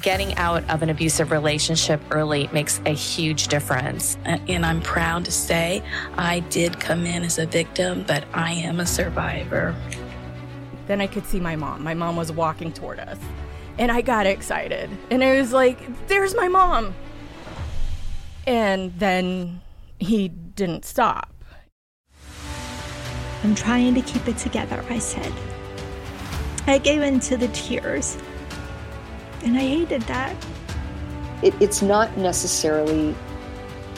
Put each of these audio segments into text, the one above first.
getting out of an abusive relationship early makes a huge difference. And I'm proud to say I did come in as a victim, but I am a survivor. Then I could see my mom. My mom was walking toward us. And I got excited. And it was like, there's my mom. And then he didn't stop. I'm trying to keep it together, I said. I gave in to the tears. And I hated that. It, it's not necessarily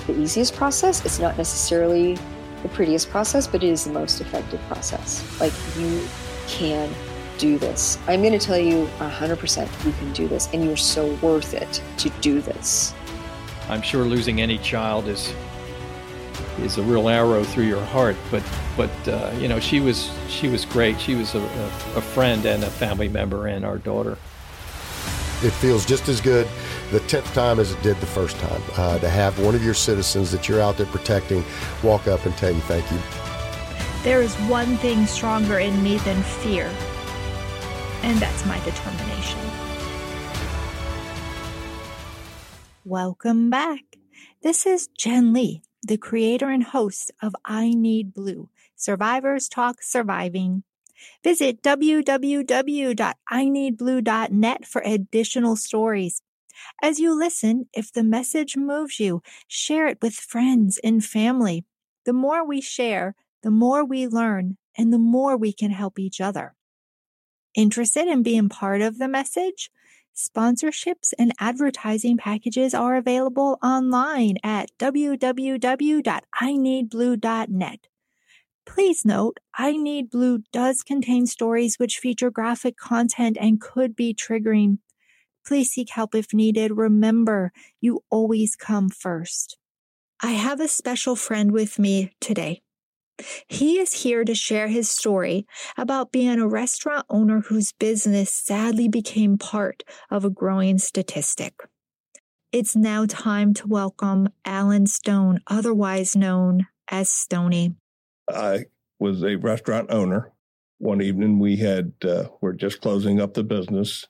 the easiest process, it's not necessarily the prettiest process, but it is the most effective process. Like, you can do this. I'm going to tell you 100% you can do this, and you're so worth it to do this. I'm sure losing any child is is a real arrow through your heart. But but uh, you know she was she was great. She was a, a, a friend and a family member and our daughter. It feels just as good the tenth time as it did the first time uh, to have one of your citizens that you're out there protecting walk up and tell you thank you. There is one thing stronger in me than fear, and that's my determination. Welcome back. This is Jen Lee the creator and host of I Need Blue Survivors Talk Surviving. Visit www.ineedblue.net for additional stories. As you listen, if the message moves you, share it with friends and family. The more we share, the more we learn, and the more we can help each other. Interested in being part of the message? Sponsorships and advertising packages are available online at www.ineedblue.net. Please note, I Need Blue does contain stories which feature graphic content and could be triggering. Please seek help if needed. Remember, you always come first. I have a special friend with me today. He is here to share his story about being a restaurant owner whose business sadly became part of a growing statistic. It's now time to welcome Alan Stone, otherwise known as Stoney. I was a restaurant owner. One evening we had, uh, we're just closing up the business.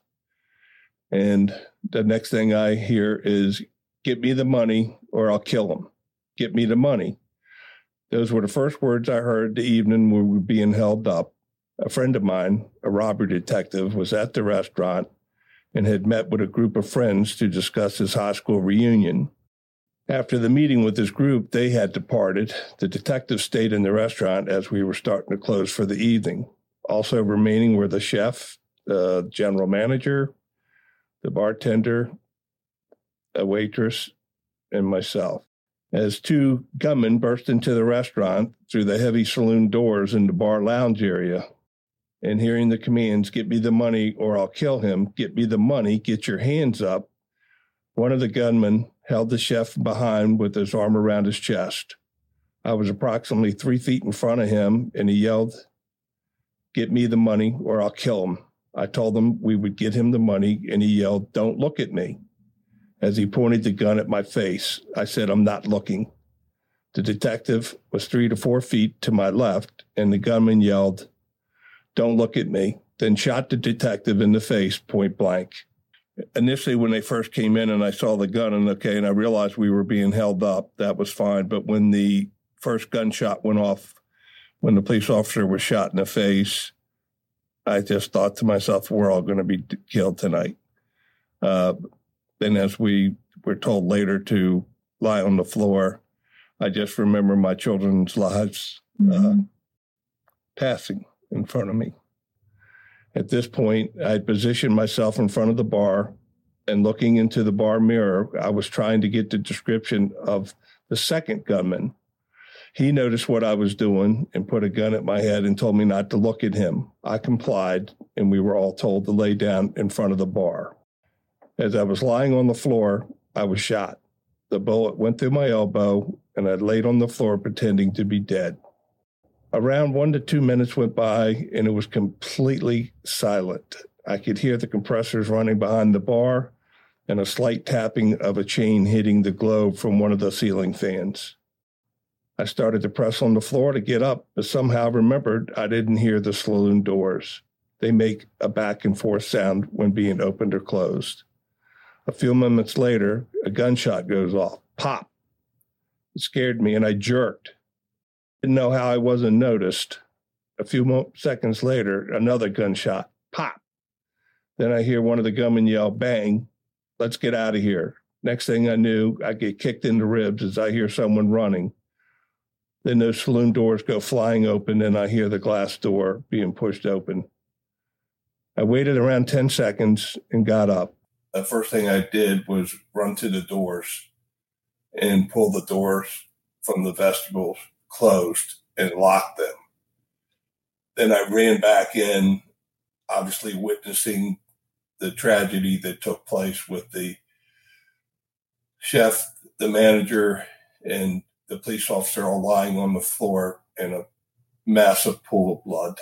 And the next thing I hear is, get me the money or I'll kill him. Get me the money. Those were the first words I heard the evening we were being held up. A friend of mine, a robbery detective, was at the restaurant and had met with a group of friends to discuss his high school reunion. After the meeting with his group, they had departed. The detective stayed in the restaurant as we were starting to close for the evening. Also remaining were the chef, the general manager, the bartender, a waitress, and myself as two gunmen burst into the restaurant through the heavy saloon doors in the bar lounge area. And hearing the commands, get me the money or I'll kill him, get me the money, get your hands up, one of the gunmen held the chef behind with his arm around his chest. I was approximately three feet in front of him, and he yelled, Get me the money or I'll kill him. I told him we would get him the money, and he yelled, Don't look at me. As he pointed the gun at my face, I said, I'm not looking. The detective was three to four feet to my left, and the gunman yelled, Don't look at me, then shot the detective in the face point blank. Initially, when they first came in and I saw the gun, and okay, and I realized we were being held up, that was fine. But when the first gunshot went off, when the police officer was shot in the face, I just thought to myself, we're all going to be killed tonight. Uh, then, as we were told later to lie on the floor, I just remember my children's lives uh, mm-hmm. uh, passing in front of me. At this point, I positioned myself in front of the bar and looking into the bar mirror, I was trying to get the description of the second gunman. He noticed what I was doing and put a gun at my head and told me not to look at him. I complied, and we were all told to lay down in front of the bar. As I was lying on the floor, I was shot. The bullet went through my elbow, and I laid on the floor pretending to be dead. Around one to two minutes went by, and it was completely silent. I could hear the compressors running behind the bar and a slight tapping of a chain hitting the globe from one of the ceiling fans. I started to press on the floor to get up, but somehow remembered I didn't hear the saloon doors. They make a back and forth sound when being opened or closed. A few moments later, a gunshot goes off. Pop. It scared me and I jerked. Didn't know how I wasn't noticed. A few mo- seconds later, another gunshot. Pop. Then I hear one of the gunmen yell, bang, let's get out of here. Next thing I knew, I get kicked in the ribs as I hear someone running. Then those saloon doors go flying open and I hear the glass door being pushed open. I waited around 10 seconds and got up. The first thing I did was run to the doors and pull the doors from the vestibules closed and locked them. Then I ran back in, obviously witnessing the tragedy that took place with the chef, the manager, and the police officer all lying on the floor in a massive pool of blood.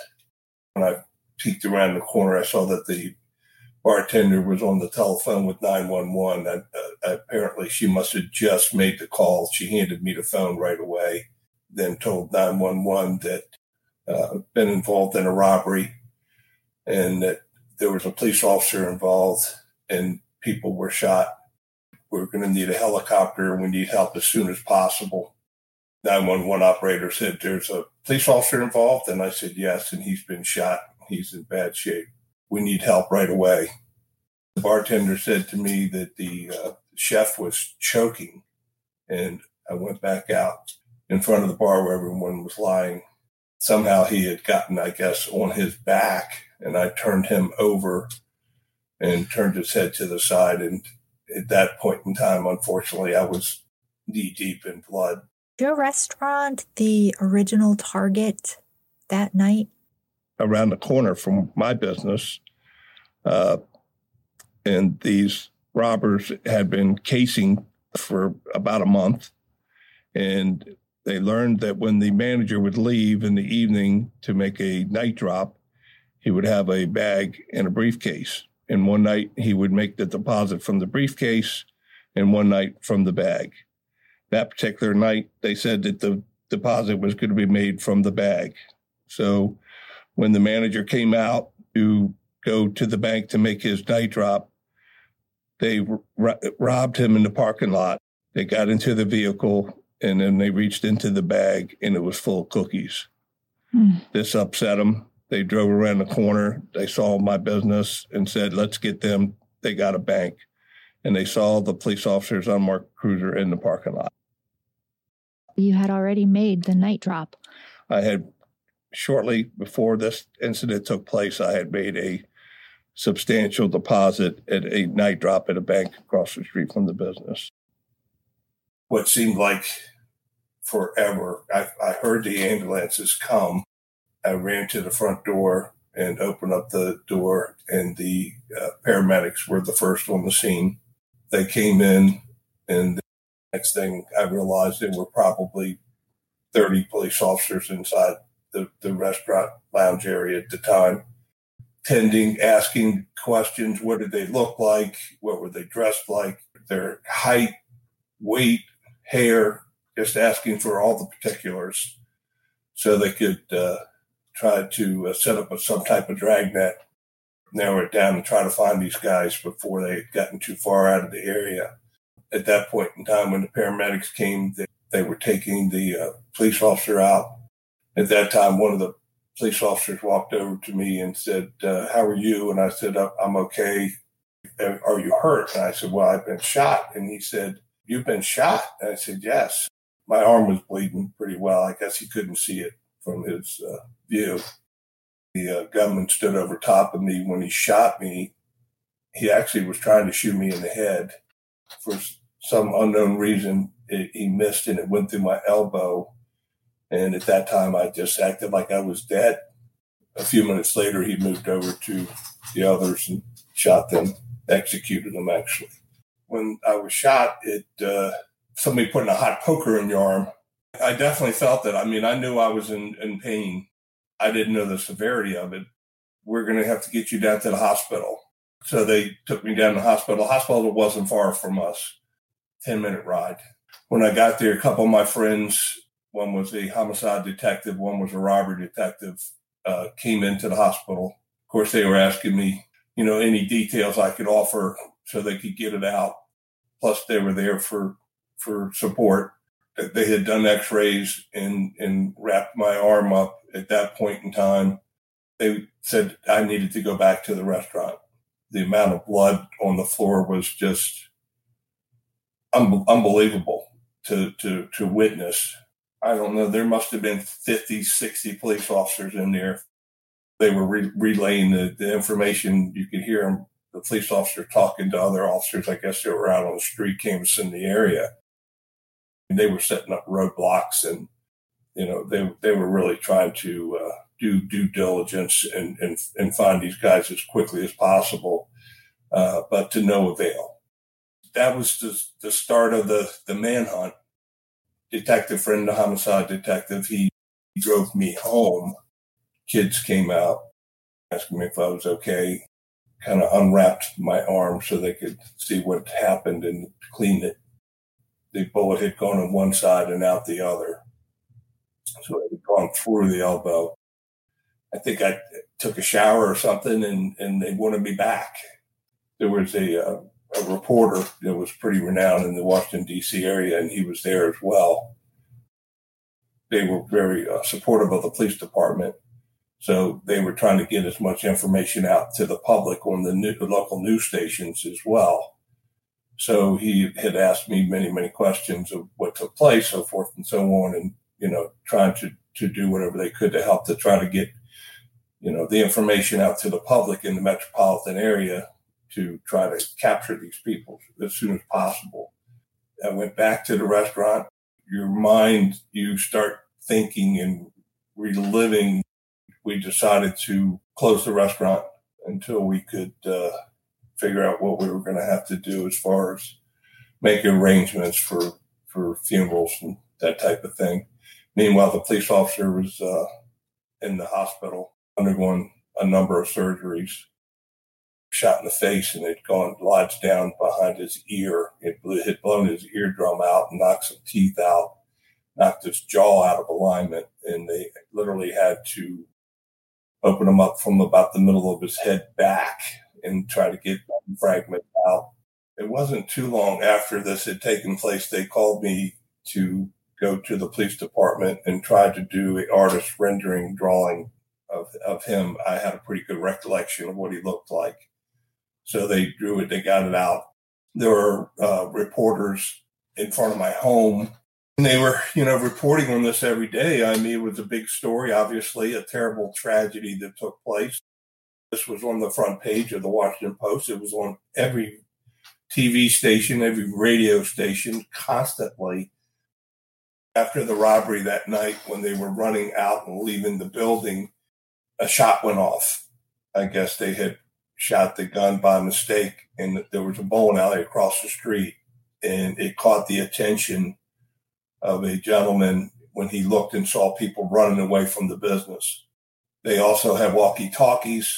When I peeked around the corner, I saw that the bartender was on the telephone with 911. Uh, apparently, she must have just made the call. She handed me the phone right away then told 911 that uh, been involved in a robbery and that there was a police officer involved and people were shot. We're going to need a helicopter we need help as soon as possible. 911 operator said, There's a police officer involved. And I said, Yes. And he's been shot. He's in bad shape. We need help right away. The bartender said to me that the uh, chef was choking. And I went back out in front of the bar where everyone was lying. Somehow he had gotten, I guess, on his back, and I turned him over and turned his head to the side. And at that point in time, unfortunately, I was knee deep in blood. Your restaurant, the original target that night? Around the corner from my business. Uh, and these robbers had been casing for about a month. And they learned that when the manager would leave in the evening to make a night drop, he would have a bag and a briefcase. And one night he would make the deposit from the briefcase and one night from the bag. That particular night, they said that the deposit was going to be made from the bag. So when the manager came out to go to the bank to make his night drop, they r- robbed him in the parking lot. They got into the vehicle and then they reached into the bag and it was full of cookies. Mm. This upset them. They drove around the corner. They saw my business and said, let's get them. They got a bank. And they saw the police officers unmarked cruiser in the parking lot. You had already made the night drop. I had shortly before this incident took place, I had made a substantial deposit at a night drop at a bank across the street from the business. What seemed like forever. I, I heard the ambulances come. I ran to the front door and opened up the door, and the uh, paramedics were the first on the scene. They came in, and the next thing I realized there were probably 30 police officers inside the, the restaurant lounge area at the time, tending, asking questions. What did they look like? What were they dressed like? Their height, weight, hair, just asking for all the particulars so they could uh, try to uh, set up a, some type of dragnet, narrow it down, and try to find these guys before they had gotten too far out of the area. At that point in time, when the paramedics came, they, they were taking the uh, police officer out. At that time, one of the police officers walked over to me and said, uh, How are you? And I said, I'm okay. Are you hurt? And I said, Well, I've been shot. And he said, You've been shot? And I said, Yes my arm was bleeding pretty well. I guess he couldn't see it from his uh, view. The uh, gunman stood over top of me when he shot me. He actually was trying to shoot me in the head. For some unknown reason, it, he missed and it went through my elbow. And at that time, I just acted like I was dead. A few minutes later, he moved over to the others and shot them, executed them actually. When I was shot, it uh, somebody putting a hot poker in your arm. I definitely felt that. I mean, I knew I was in, in pain. I didn't know the severity of it. We're going to have to get you down to the hospital. So they took me down to the hospital. The hospital wasn't far from us, 10 minute ride. When I got there, a couple of my friends, one was a homicide detective, one was a robbery detective, uh, came into the hospital. Of course, they were asking me, you know, any details I could offer so they could get it out. Plus, they were there for for support. They had done X-rays and and wrapped my arm up at that point in time. They said I needed to go back to the restaurant. The amount of blood on the floor was just un- unbelievable to to to witness. I don't know. There must have been 50, 60 police officers in there. They were re- relaying the, the information. You could hear them, the police officer talking to other officers. I guess they were out on the street canvassing the area. And they were setting up roadblocks and, you know, they, they were really trying to uh, do due diligence and, and, and find these guys as quickly as possible, uh, but to no avail. That was the, the start of the, the manhunt detective friend, the homicide detective, he drove me home. Kids came out asking me if I was okay, kind of unwrapped my arm so they could see what happened and cleaned it. The bullet had gone on one side and out the other. So it had gone through the elbow. I think I took a shower or something and, and they wanted me back. There was a, uh, a reporter that was pretty renowned in the Washington D.C. area, and he was there as well. They were very uh, supportive of the police department, so they were trying to get as much information out to the public on the, new, local news stations as well. So he had asked me many, many questions of what took place, so forth and so on, and you know, trying to to do whatever they could to help to try to get you know the information out to the public in the metropolitan area to try to capture these people as soon as possible. I went back to the restaurant. Your mind, you start thinking and reliving. We decided to close the restaurant until we could uh, figure out what we were going to have to do as far as making arrangements for for funerals and that type of thing. Meanwhile, the police officer was uh, in the hospital undergoing a number of surgeries shot in the face and it gone lodged down behind his ear. It had blown his eardrum out and knocked some teeth out, knocked his jaw out of alignment, and they literally had to open him up from about the middle of his head back and try to get fragment out. It wasn't too long after this had taken place, they called me to go to the police department and try to do an artist rendering drawing of, of him. I had a pretty good recollection of what he looked like so they drew it, they got it out. There were uh, reporters in front of my home. And they were, you know, reporting on this every day. I mean, it was a big story, obviously, a terrible tragedy that took place. This was on the front page of the Washington Post. It was on every TV station, every radio station, constantly. After the robbery that night, when they were running out and leaving the building, a shot went off. I guess they had shot the gun by mistake, and there was a bowling alley across the street, and it caught the attention of a gentleman when he looked and saw people running away from the business. They also have walkie talkies.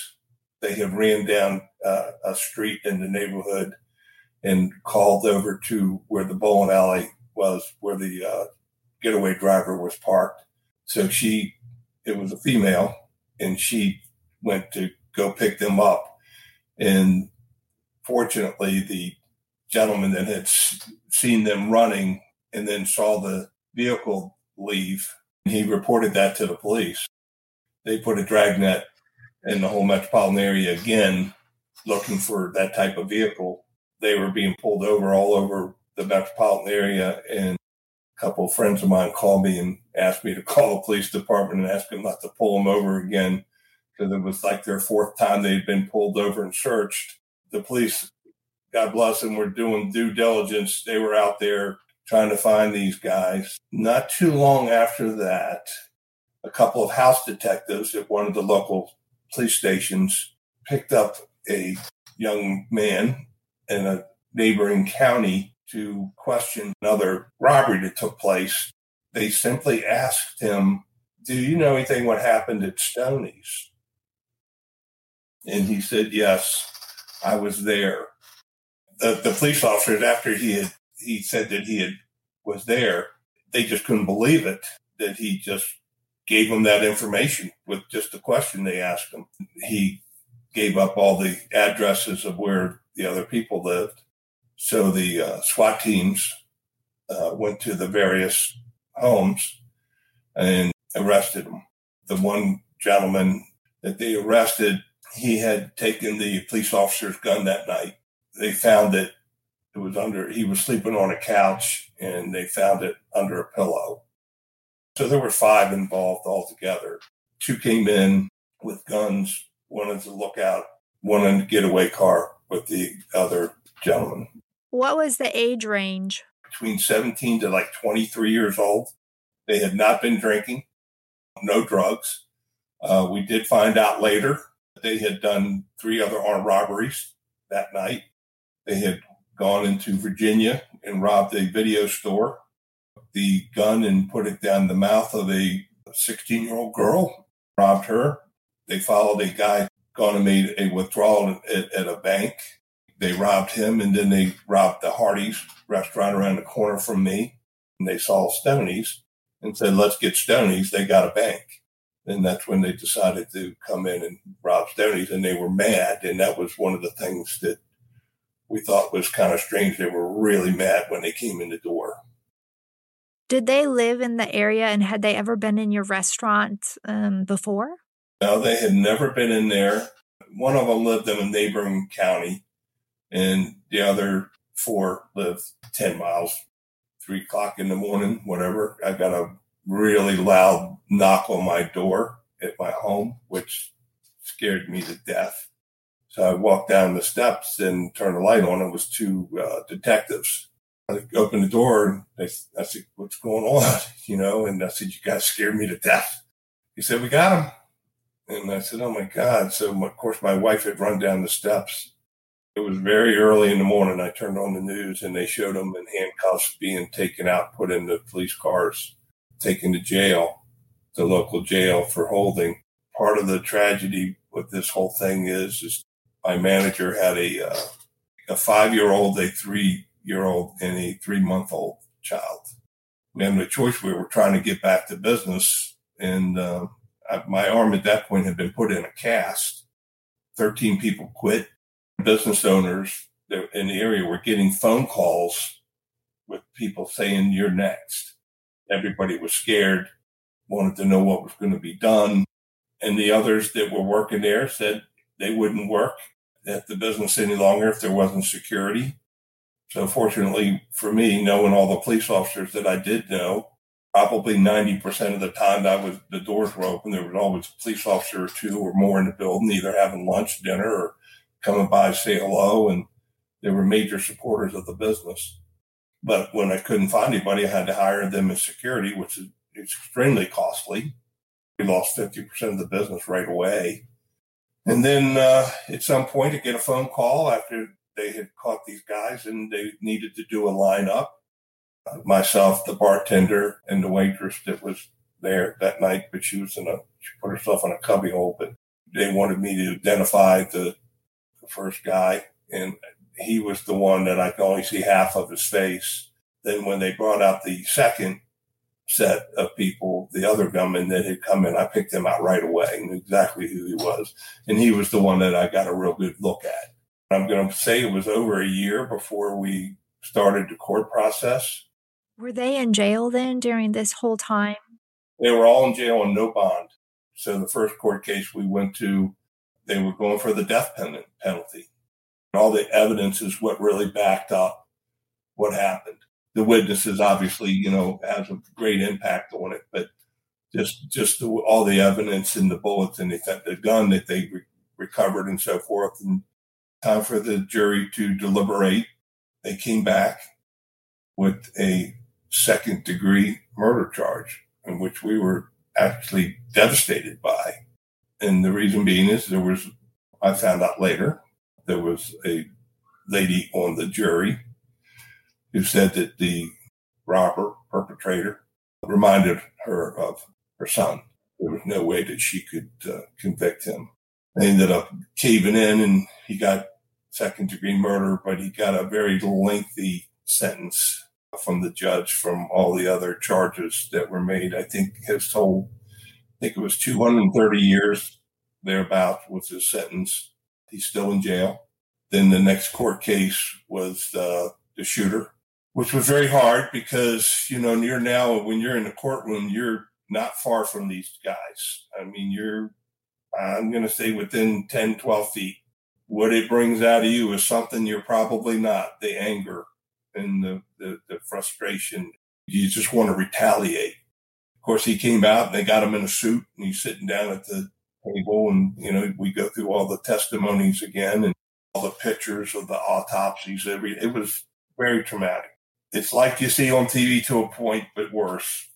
They have ran down uh, a street in the neighborhood and called over to where the bowling alley was, where the uh, getaway driver was parked. So she, it was a female, and she went to go pick them up and fortunately, the gentleman that had seen them running and then saw the vehicle leave, he reported that to the police. They put a dragnet in the whole metropolitan area again, looking for that type of vehicle. They were being pulled over all over the metropolitan area. And a couple of friends of mine called me and asked me to call the police department and ask them not to pull them over again because it was like their fourth time they'd been pulled over and searched. The police, God bless them, were doing due diligence. They were out there trying to find these guys. Not too long after that, a couple of house detectives at one of the local police stations picked up a young man in a neighboring county to question another robbery that took place. They simply asked him, Do you know anything what happened at Stoney's? And he said, Yes, I was there. The, the police officers, after he had, he said that he had, was there, they just couldn't believe it that he just gave them that information with just the question they asked him. He gave up all the addresses of where the other people lived. So the uh, SWAT teams uh, went to the various homes and arrested them. The one gentleman that they arrested, he had taken the police officer's gun that night. They found it. It was under, he was sleeping on a couch and they found it under a pillow. So there were five involved altogether. Two came in with guns, one to look out, one in a getaway car with the other gentleman. What was the age range? Between 17 to like 23 years old. They had not been drinking, no drugs. Uh, we did find out later that they had done three other armed robberies that night. They had gone into Virginia and robbed a video store, the gun and put it down the mouth of a 16 year old girl, robbed her. They followed a guy gone and made a withdrawal at, at a bank. They robbed him and then they robbed the Hardee's restaurant around the corner from me. And they saw Stoney's and said, let's get Stoney's. They got a bank. And that's when they decided to come in and rob Stoney's and they were mad. And that was one of the things that we thought was kind of strange. They were really mad when they came in the door. Did they live in the area and had they ever been in your restaurant um, before? No, they had never been in there. One of them lived in a neighboring county, and the other four lived 10 miles, three o'clock in the morning, whatever. I got a really loud knock on my door at my home, which scared me to death. So I walked down the steps and turned the light on. It was two uh, detectives. I opened the door and they, I said, what's going on? You know, and I said, you guys scared me to death. He said, we got him. And I said, oh my God. So of course my wife had run down the steps. It was very early in the morning. I turned on the news and they showed him in handcuffs being taken out, put in the police cars, taken to jail, the local jail for holding. Part of the tragedy with this whole thing is, is my manager had a uh, a five year old, a three year old, and a three month old child. We had no choice. We were trying to get back to business, and uh, I, my arm at that point had been put in a cast. Thirteen people quit. Business owners in the area were getting phone calls with people saying, "You're next." Everybody was scared, wanted to know what was going to be done, and the others that were working there said they wouldn't work at the business any longer if there wasn't security. So fortunately for me, knowing all the police officers that I did know, probably 90% of the time that was the doors were open. There was always a police officer or two or more in the building, either having lunch, dinner, or coming by say hello. And they were major supporters of the business. But when I couldn't find anybody, I had to hire them as security, which is extremely costly. We lost 50% of the business right away. And then uh, at some point, I get a phone call after they had caught these guys and they needed to do a lineup. Uh, myself, the bartender, and the waitress that was there that night, but she was in a, she put herself in a cubbyhole, but they wanted me to identify the, the first guy. And he was the one that I could only see half of his face. Then when they brought out the second, set of people, the other gunman that had come in, I picked him out right away, knew exactly who he was. And he was the one that I got a real good look at. I'm going to say it was over a year before we started the court process. Were they in jail then during this whole time? They were all in jail on no bond. So the first court case we went to, they were going for the death penalty. All the evidence is what really backed up what happened the witnesses obviously, you know, has a great impact on it, but just just the, all the evidence and the bullets and the, the gun that they re- recovered and so forth, and time for the jury to deliberate. They came back with a second degree murder charge, in which we were actually devastated by. And the reason being is there was, I found out later, there was a lady on the jury who said that the robber, perpetrator, reminded her of her son. There was no way that she could uh, convict him. They ended up caving in and he got second degree murder, but he got a very lengthy sentence from the judge from all the other charges that were made. I think his total, I think it was 230 years thereabouts was his sentence. He's still in jail. Then the next court case was uh, the shooter, which was very hard because, you know, you're now, when you're in the courtroom, you're not far from these guys. I mean, you're, I'm going to say within 10, 12 feet. What it brings out of you is something you're probably not the anger and the, the, the frustration. You just want to retaliate. Of course, he came out and they got him in a suit and he's sitting down at the table and, you know, we go through all the testimonies again and all the pictures of the autopsies. Every, it was very traumatic. It's like you see on TV to a point, but worse.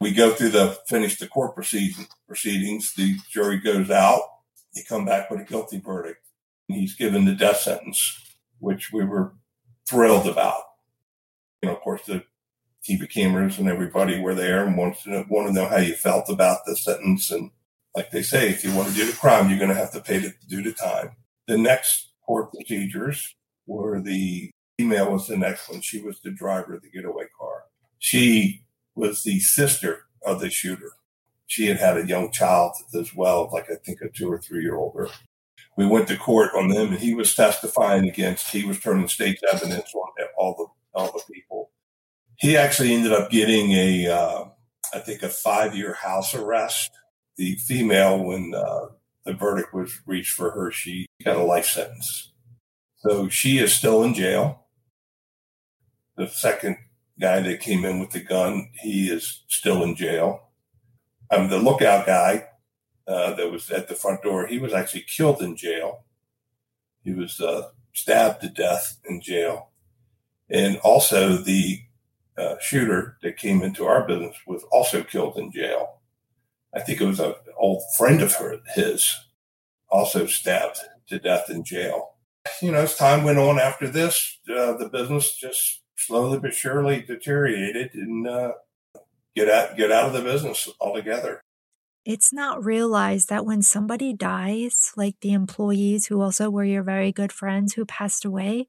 We go through the finish the court proceedings. The jury goes out. They come back with a guilty verdict. He's given the death sentence, which we were thrilled about. You know, of course, the TV cameras and everybody were there and wanted to know, want to know how you felt about the sentence. And like they say, if you want to do the crime, you're going to have to pay to do the time. The next court procedures were the female was the next one. She was the driver of the getaway car. She was the sister of the shooter. She had had a young child as well, like I think a two or three year old. We went to court on them, and he was testifying against. He was turning state's evidence on all the all the people. He actually ended up getting a, uh, I think, a five year house arrest. The female, when uh, the verdict was reached for her, she got a life sentence. So she is still in jail. The second guy that came in with the gun, he is still in jail. Um, the lookout guy uh, that was at the front door, he was actually killed in jail. He was uh, stabbed to death in jail. And also the uh, shooter that came into our business was also killed in jail. I think it was an old friend of her, his, also stabbed to death in jail. You know, as time went on after this, uh, the business just slowly but surely deteriorated and uh, get out get out of the business altogether. It's not realized that when somebody dies, like the employees who also were your very good friends who passed away,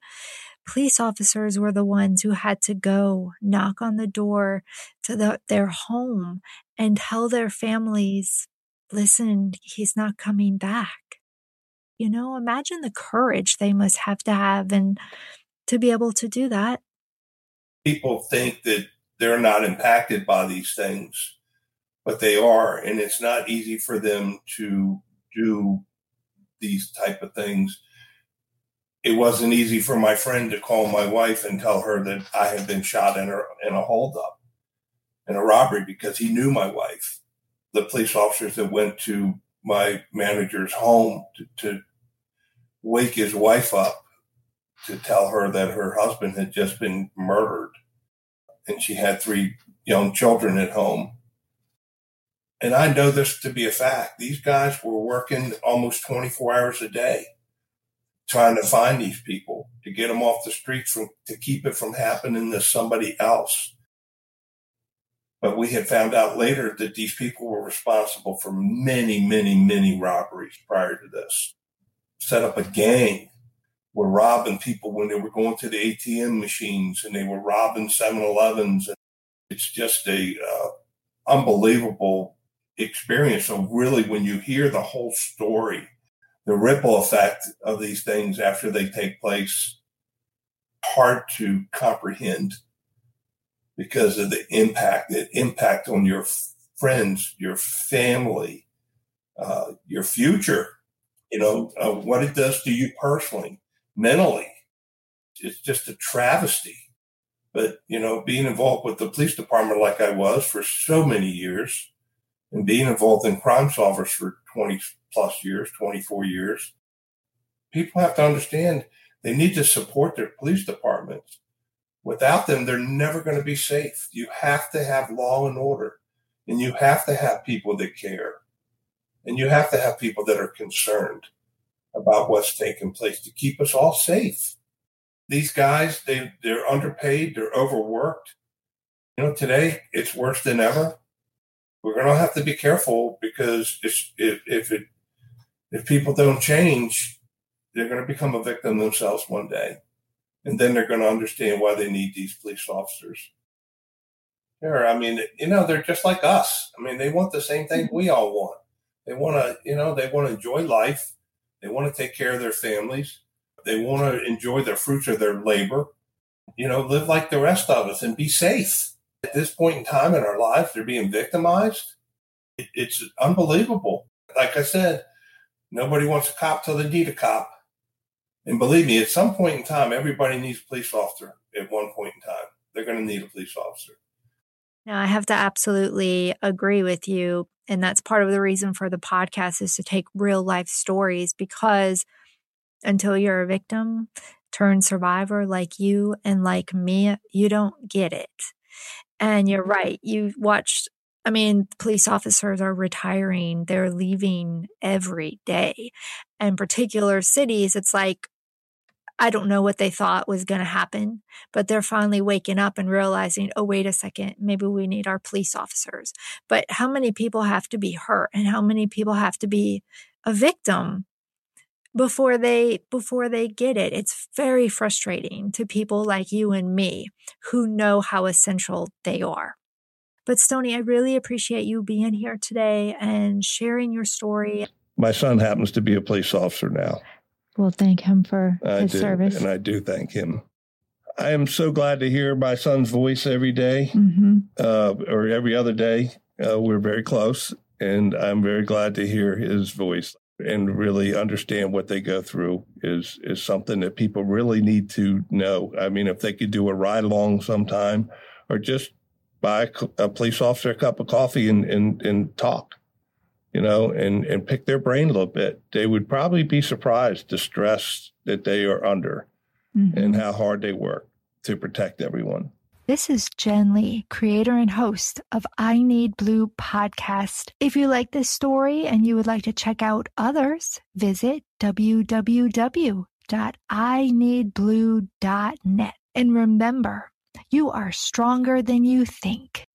police officers were the ones who had to go knock on the door to the, their home and tell their families, listen, he's not coming back. You know, imagine the courage they must have to have and to be able to do that people think that they're not impacted by these things, but they are, and it's not easy for them to do these type of things. It wasn't easy for my friend to call my wife and tell her that I had been shot in a in a holdup, in a robbery, because he knew my wife. The police officers that went to my manager's home to, to wake his wife up to tell her that her husband had just been murdered and she had three young children at home. And I know this to be a fact. These guys were working almost 24 hours a day trying to find these people to get them off the streets from, to keep it from happening to somebody else. But we had found out later that these people were responsible for many, many, many robberies prior to this. Set up a gang were robbing people when they were going to the ATM machines and they were robbing 7-Elevens. And it's just a uh, unbelievable experience. So really, when you hear the whole story, the ripple effect of these things after they take place, hard to comprehend because of the impact, the impact on your friends, your family, uh, your future, you know, uh, what it does to you personally mentally. It's just a travesty. But, you know, being involved with the police department like I was for so many years and being involved in Crime Solvers for 20 plus years, 24 years, people have to understand they need to support their police departments. Without them, they're never going to be safe. You have to have law and order, and you have to have people that care, and you have to have people that are concerned about what's taking place to keep us all safe. These guys, they, they're underpaid, they're overworked. You know, today it's worse than ever. We're going to have to be careful because if, if it if people don't change, they're going to become a victim themselves one day, and then they're going to understand why they need these police officers. Sure, I mean, you know, they're just like us. I mean, they want the same thing we all want. They want to, you know, they want to enjoy life. They want to take care of their families. They want to enjoy the fruits of their labor. You know, live like the rest of us and be safe. At this point in time in our lives, they're being victimized. It's unbelievable. Like I said, nobody wants a cop till they need a cop. And believe me, at some point in time, everybody needs a police officer at one point in time. They're going to need a police officer. Now, I have to absolutely agree with you. And that's part of the reason for the podcast is to take real life stories because until you're a victim turned survivor like you and like me, you don't get it. And you're right. You watched, I mean, police officers are retiring, they're leaving every day. And particular cities, it's like, I don't know what they thought was going to happen, but they're finally waking up and realizing, oh, wait a second, maybe we need our police officers. But how many people have to be hurt and how many people have to be a victim before they before they get it? It's very frustrating to people like you and me who know how essential they are. But Stoney i really appreciate you being here today and sharing your story. My son happens to be a police officer now well, thank him for I his do, service. And I do thank him. I am so glad to hear my son's voice every day, mm-hmm. uh, or every other day. Uh, we're very close, and I'm very glad to hear his voice and really understand what they go through is is something that people really need to know. I mean, if they could do a ride along sometime, or just buy a police officer a cup of coffee and and, and talk you know, and, and pick their brain a little bit, they would probably be surprised the stress that they are under mm-hmm. and how hard they work to protect everyone. This is Jen Lee, creator and host of I Need Blue podcast. If you like this story and you would like to check out others, visit www.ineedblue.net. And remember, you are stronger than you think.